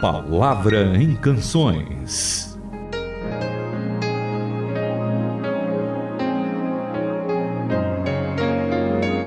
Palavra em Canções.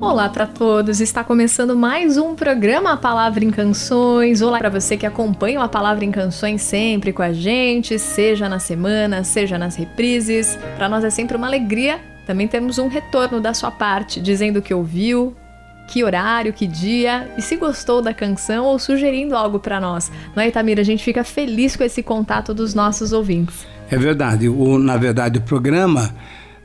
Olá para todos, está começando mais um programa Palavra em Canções. Olá para você que acompanha a Palavra em Canções sempre com a gente, seja na semana, seja nas reprises. Para nós é sempre uma alegria. Também temos um retorno da sua parte, dizendo que ouviu, que horário, que dia e se gostou da canção ou sugerindo algo para nós. Não é, Itamira? A gente fica feliz com esse contato dos nossos ouvintes. É verdade. O, na verdade, o programa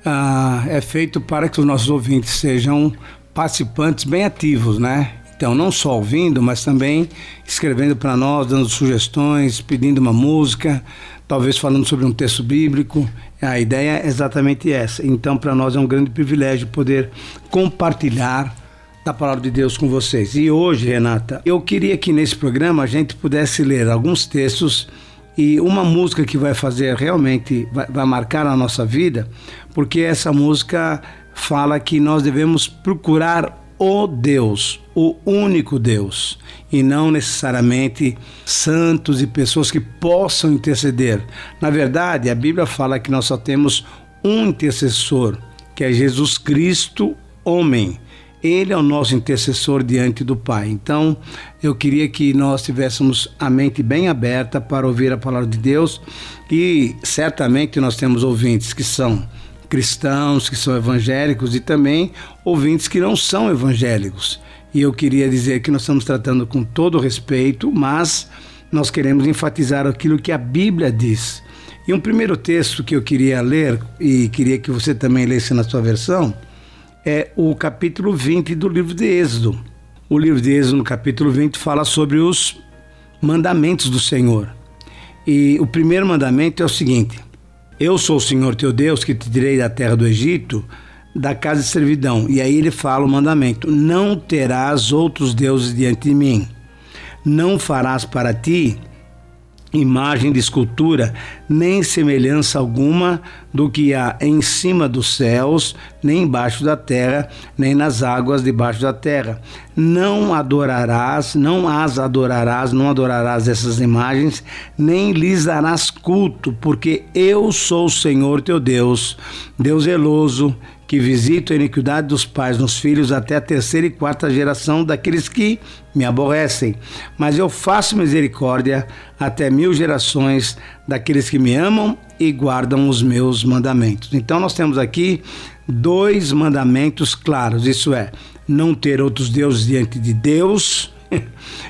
ah, é feito para que os nossos ouvintes sejam participantes bem ativos, né? Então, não só ouvindo, mas também escrevendo para nós, dando sugestões, pedindo uma música, talvez falando sobre um texto bíblico. A ideia é exatamente essa. Então, para nós é um grande privilégio poder compartilhar da palavra de Deus com vocês. E hoje, Renata, eu queria que nesse programa a gente pudesse ler alguns textos e uma música que vai fazer realmente, vai, vai marcar a nossa vida, porque essa música fala que nós devemos procurar o Deus, o único Deus, e não necessariamente santos e pessoas que possam interceder. Na verdade, a Bíblia fala que nós só temos um intercessor, que é Jesus Cristo, homem. Ele é o nosso intercessor diante do Pai. Então, eu queria que nós tivéssemos a mente bem aberta para ouvir a palavra de Deus e certamente nós temos ouvintes que são cristãos, que são evangélicos e também ouvintes que não são evangélicos. E eu queria dizer que nós estamos tratando com todo respeito, mas nós queremos enfatizar aquilo que a Bíblia diz. E um primeiro texto que eu queria ler e queria que você também lesse na sua versão é o capítulo 20 do livro de Êxodo. O livro de Êxodo, no capítulo 20, fala sobre os mandamentos do Senhor. E o primeiro mandamento é o seguinte: Eu sou o Senhor teu Deus que te tirei da terra do Egito, da casa de servidão. E aí ele fala o mandamento: Não terás outros deuses diante de mim. Não farás para ti imagem de escultura, nem semelhança alguma do que há em cima dos céus, nem embaixo da terra, nem nas águas debaixo da terra. Não adorarás, não as adorarás, não adorarás essas imagens, nem lhes darás culto, porque eu sou o Senhor teu Deus, Deus zeloso, que visito a iniquidade dos pais nos filhos até a terceira e quarta geração daqueles que me aborrecem. Mas eu faço misericórdia até mil gerações daqueles que me amam e guardam os meus mandamentos. Então nós temos aqui dois mandamentos claros: isso é, não ter outros deuses diante de Deus.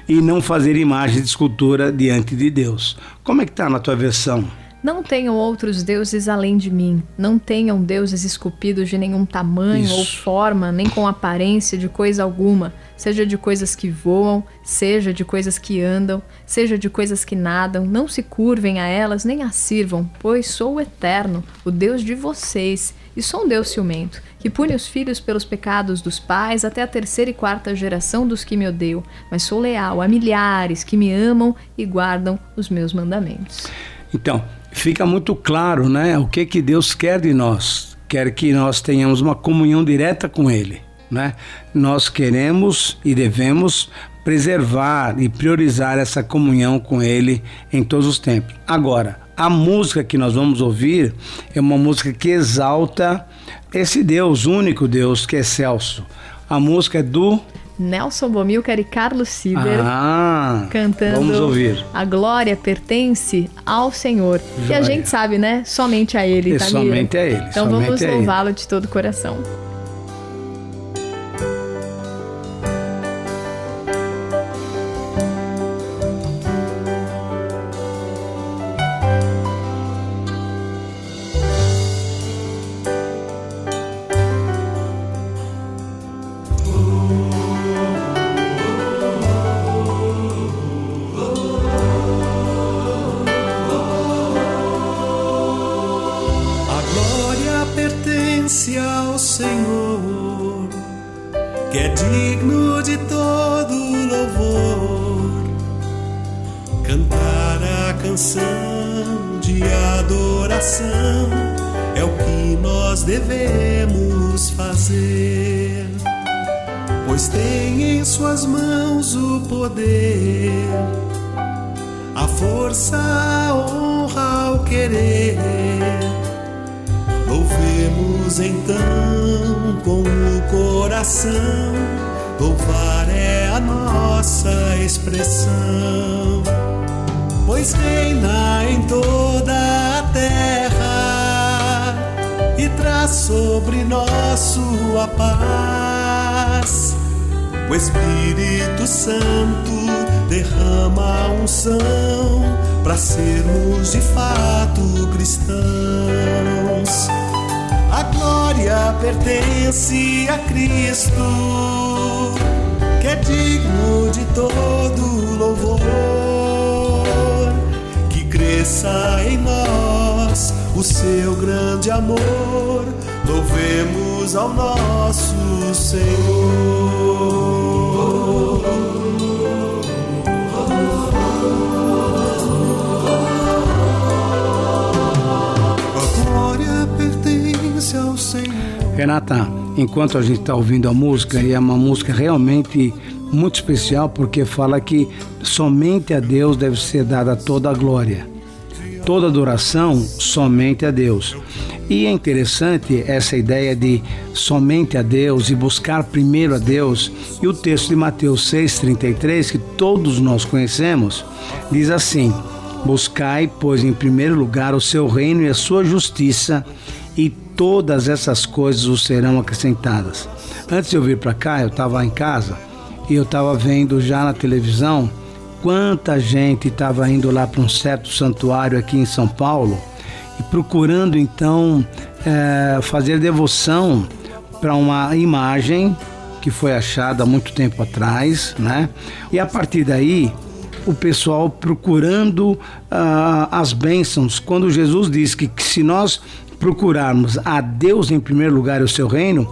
e não fazer imagem de escultura diante de Deus. Como é que está na tua versão? Não tenham outros deuses além de mim. Não tenham deuses esculpidos de nenhum tamanho Isso. ou forma, nem com aparência de coisa alguma, seja de coisas que voam, seja de coisas que andam, seja de coisas que nadam. Não se curvem a elas nem as sirvam, pois sou o eterno, o Deus de vocês, e sou um Deus ciumento, que pune os filhos pelos pecados dos pais até a terceira e quarta geração dos que me odeiam, mas sou leal a milhares que me amam e guardam os meus mandamentos. Então, fica muito claro, né, o que que Deus quer de nós. Quer que nós tenhamos uma comunhão direta com ele, né? Nós queremos e devemos preservar e priorizar essa comunhão com ele em todos os tempos. Agora, a música que nós vamos ouvir é uma música que exalta esse Deus, único Deus que é Celso. A música é do Nelson Bomilcar e Carlos Cider ah, cantando Vamos ouvir. A glória pertence ao Senhor. E a gente sabe, né? Somente a Ele, tá? Somente a Ele. Então vamos louvá-lo de todo o coração. coração é o que nós devemos fazer, pois tem em suas mãos o poder, a força, a honra, ao querer. Louvemos então com o coração, louvar é a nossa expressão, pois reina em toda sobre nós sua paz. O Espírito Santo derrama unção para sermos de fato cristãos. A glória pertence a Cristo, que é digno de todo louvor. Que cresça em nós o seu grande amor. Louvemos ao nosso Senhor. Renata, enquanto a gente está ouvindo a música, e é uma música realmente muito especial porque fala que somente a Deus deve ser dada toda a glória, toda adoração somente a Deus. E é interessante essa ideia de somente a Deus e buscar primeiro a Deus. E o texto de Mateus 6,33, que todos nós conhecemos, diz assim: Buscai, pois, em primeiro lugar o seu reino e a sua justiça, e todas essas coisas os serão acrescentadas. Antes de eu vir para cá, eu estava em casa e eu estava vendo já na televisão quanta gente estava indo lá para um certo santuário aqui em São Paulo e procurando então é, fazer devoção para uma imagem que foi achada há muito tempo atrás, né? E a partir daí o pessoal procurando uh, as bênçãos. Quando Jesus diz que, que se nós procurarmos a Deus em primeiro lugar o seu reino,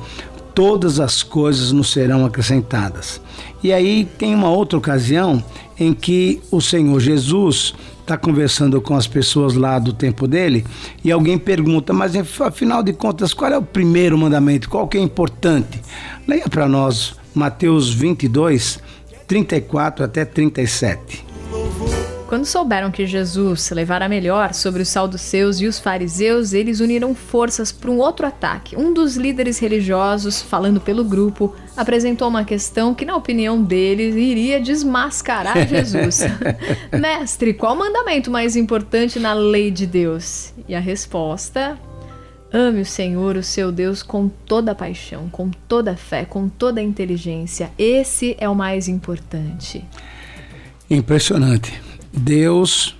todas as coisas nos serão acrescentadas. E aí tem uma outra ocasião em que o Senhor Jesus está conversando com as pessoas lá do tempo dele e alguém pergunta, mas afinal de contas, qual é o primeiro mandamento? Qual que é importante? Leia para nós Mateus 22, 34 até 37. Quando souberam que Jesus se levara melhor sobre os saduceus e os fariseus, eles uniram forças para um outro ataque. Um dos líderes religiosos, falando pelo grupo, apresentou uma questão que, na opinião deles, iria desmascarar Jesus. Mestre, qual o mandamento mais importante na lei de Deus? E a resposta Ame o Senhor, o seu Deus, com toda a paixão, com toda a fé, com toda a inteligência. Esse é o mais importante. Impressionante. Deus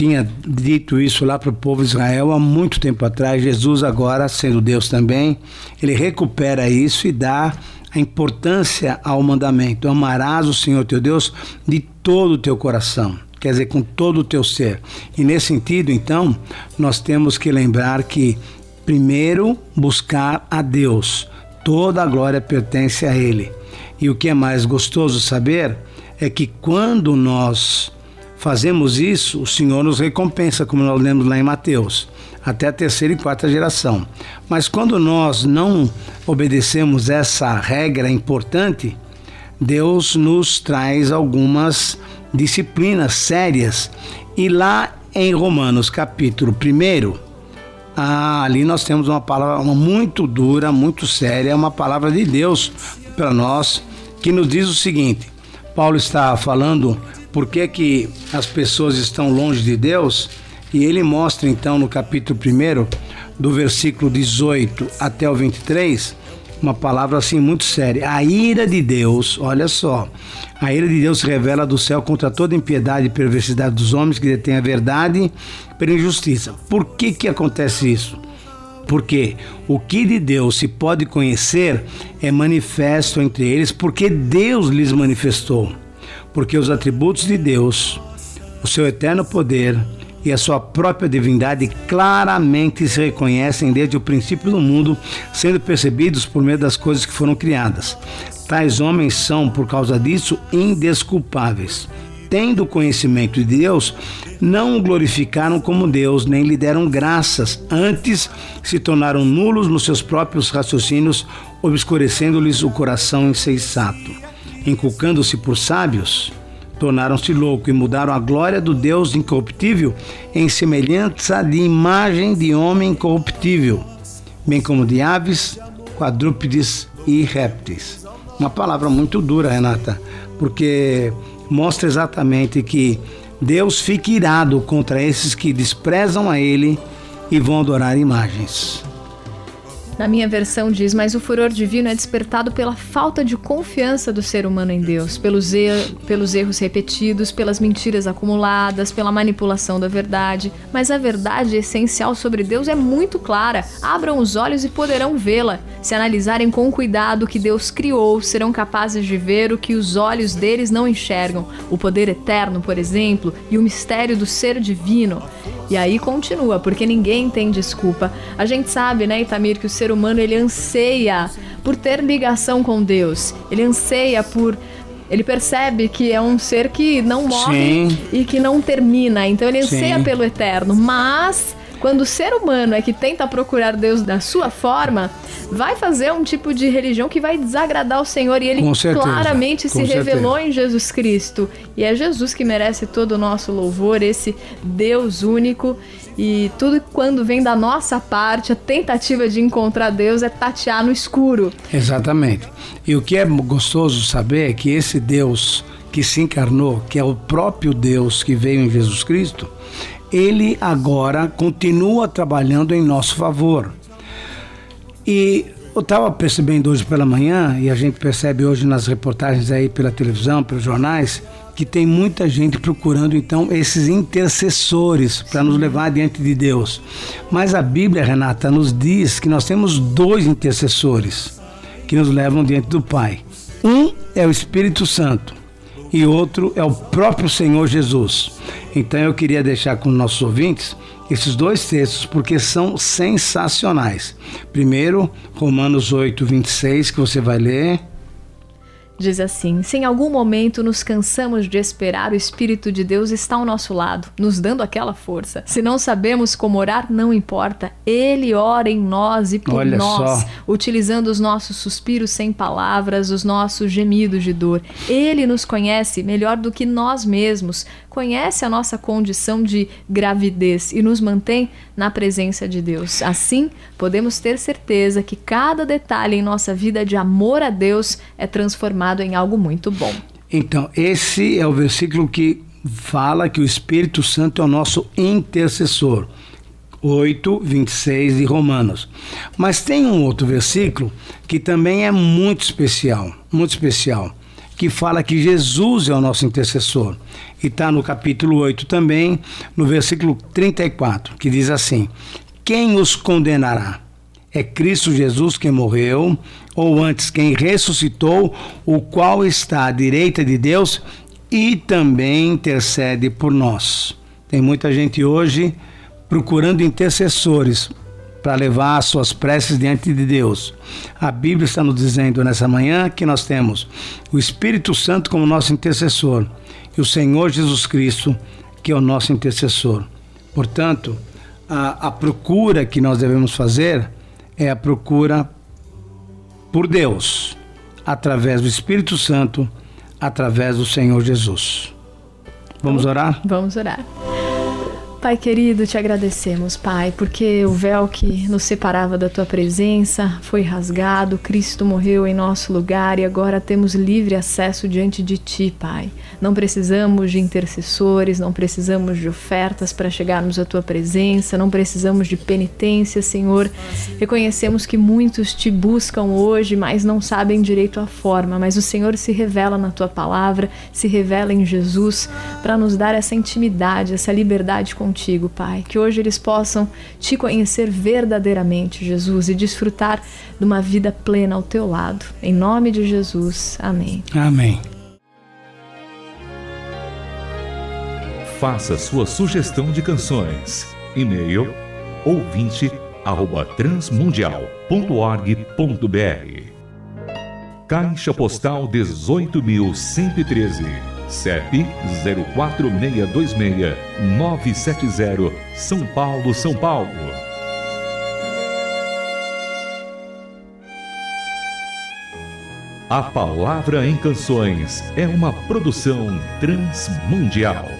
tinha dito isso lá para o povo de Israel há muito tempo atrás. Jesus, agora, sendo Deus também, ele recupera isso e dá a importância ao mandamento: amarás o Senhor teu Deus de todo o teu coração, quer dizer, com todo o teu ser. E nesse sentido, então, nós temos que lembrar que, primeiro, buscar a Deus, toda a glória pertence a Ele. E o que é mais gostoso saber é que quando nós fazemos isso, o Senhor nos recompensa, como nós lemos lá em Mateus, até a terceira e quarta geração. Mas quando nós não obedecemos essa regra importante, Deus nos traz algumas disciplinas sérias. E lá em Romanos, capítulo 1, ah, ali nós temos uma palavra muito dura, muito séria, uma palavra de Deus para nós, que nos diz o seguinte: Paulo está falando por que, que as pessoas estão longe de Deus, e ele mostra então no capítulo 1, do versículo 18 até o 23, uma palavra assim muito séria. A ira de Deus, olha só, a ira de Deus revela do céu contra toda impiedade e perversidade dos homens que detêm a verdade pela injustiça. Por que que acontece isso? Porque o que de Deus se pode conhecer é manifesto entre eles, porque Deus lhes manifestou porque os atributos de Deus, o seu eterno poder e a sua própria divindade claramente se reconhecem desde o princípio do mundo, sendo percebidos por meio das coisas que foram criadas. Tais homens são, por causa disso, indesculpáveis. Tendo conhecimento de Deus, não o glorificaram como Deus, nem lhe deram graças, antes se tornaram nulos nos seus próprios raciocínios, obscurecendo-lhes o coração insensato inculcando-se por sábios, tornaram-se loucos e mudaram a glória do Deus incorruptível em semelhança de imagem de homem corruptível, bem como de aves, quadrúpedes e répteis. Uma palavra muito dura, Renata, porque mostra exatamente que Deus fica irado contra esses que desprezam a Ele e vão adorar imagens. Na minha versão diz, mas o furor divino é despertado pela falta de confiança do ser humano em Deus, pelos, er pelos erros repetidos, pelas mentiras acumuladas, pela manipulação da verdade. Mas a verdade essencial sobre Deus é muito clara. Abram os olhos e poderão vê-la. Se analisarem com cuidado o que Deus criou, serão capazes de ver o que os olhos deles não enxergam: o poder eterno, por exemplo, e o mistério do ser divino. E aí continua, porque ninguém tem desculpa. A gente sabe, né, Itamir, que o ser humano ele anseia por ter ligação com Deus. Ele anseia por ele percebe que é um ser que não morre Sim. e que não termina. Então ele anseia Sim. pelo eterno. Mas quando o ser humano é que tenta procurar Deus da sua forma, vai fazer um tipo de religião que vai desagradar o Senhor. E ele claramente se revelou em Jesus Cristo. E é Jesus que merece todo o nosso louvor, esse Deus único. E tudo quando vem da nossa parte, a tentativa de encontrar Deus é tatear no escuro. Exatamente. E o que é gostoso saber é que esse Deus que se encarnou, que é o próprio Deus que veio em Jesus Cristo, ele agora continua trabalhando em nosso favor. E eu estava percebendo hoje pela manhã, e a gente percebe hoje nas reportagens aí pela televisão, pelos jornais, que tem muita gente procurando então esses intercessores para nos levar diante de Deus. Mas a Bíblia, Renata, nos diz que nós temos dois intercessores que nos levam diante do Pai. Um é o Espírito Santo e outro é o próprio Senhor Jesus. Então eu queria deixar com nossos ouvintes esses dois textos porque são sensacionais. Primeiro, Romanos 8, 26, que você vai ler. Diz assim: Se em algum momento nos cansamos de esperar, o Espírito de Deus está ao nosso lado, nos dando aquela força. Se não sabemos como orar, não importa. Ele ora em nós e por Olha nós, só. utilizando os nossos suspiros sem palavras, os nossos gemidos de dor. Ele nos conhece melhor do que nós mesmos, conhece a nossa condição de gravidez e nos mantém na presença de Deus. Assim, podemos ter certeza que cada detalhe em nossa vida de amor a Deus é transformado em algo muito bom. Então, esse é o versículo que fala que o Espírito Santo é o nosso intercessor. 8, 26 de Romanos. Mas tem um outro versículo que também é muito especial, muito especial, que fala que Jesus é o nosso intercessor. E está no capítulo 8 também, no versículo 34, que diz assim: Quem os condenará? É Cristo Jesus quem morreu, ou antes quem ressuscitou, o qual está à direita de Deus e também intercede por nós. Tem muita gente hoje procurando intercessores para levar as suas preces diante de Deus. A Bíblia está nos dizendo nessa manhã que nós temos o Espírito Santo como nosso intercessor e o Senhor Jesus Cristo que é o nosso intercessor. Portanto, a, a procura que nós devemos fazer é a procura por Deus, através do Espírito Santo, através do Senhor Jesus. Vamos orar? Vamos orar. Pai querido, te agradecemos, Pai, porque o véu que nos separava da tua presença foi rasgado, Cristo morreu em nosso lugar e agora temos livre acesso diante de ti, Pai. Não precisamos de intercessores, não precisamos de ofertas para chegarmos à tua presença, não precisamos de penitência, Senhor. Reconhecemos que muitos te buscam hoje, mas não sabem direito a forma, mas o Senhor se revela na tua palavra, se revela em Jesus para nos dar essa intimidade, essa liberdade contigo, Pai. Que hoje eles possam te conhecer verdadeiramente, Jesus, e desfrutar de uma vida plena ao teu lado. Em nome de Jesus. Amém. Amém. Faça sua sugestão de canções. E-mail ouvinte@transmundial.org.br. Caixa Postal 18113 CEP 04626 970 São Paulo, São Paulo. A Palavra em Canções é uma produção transmundial.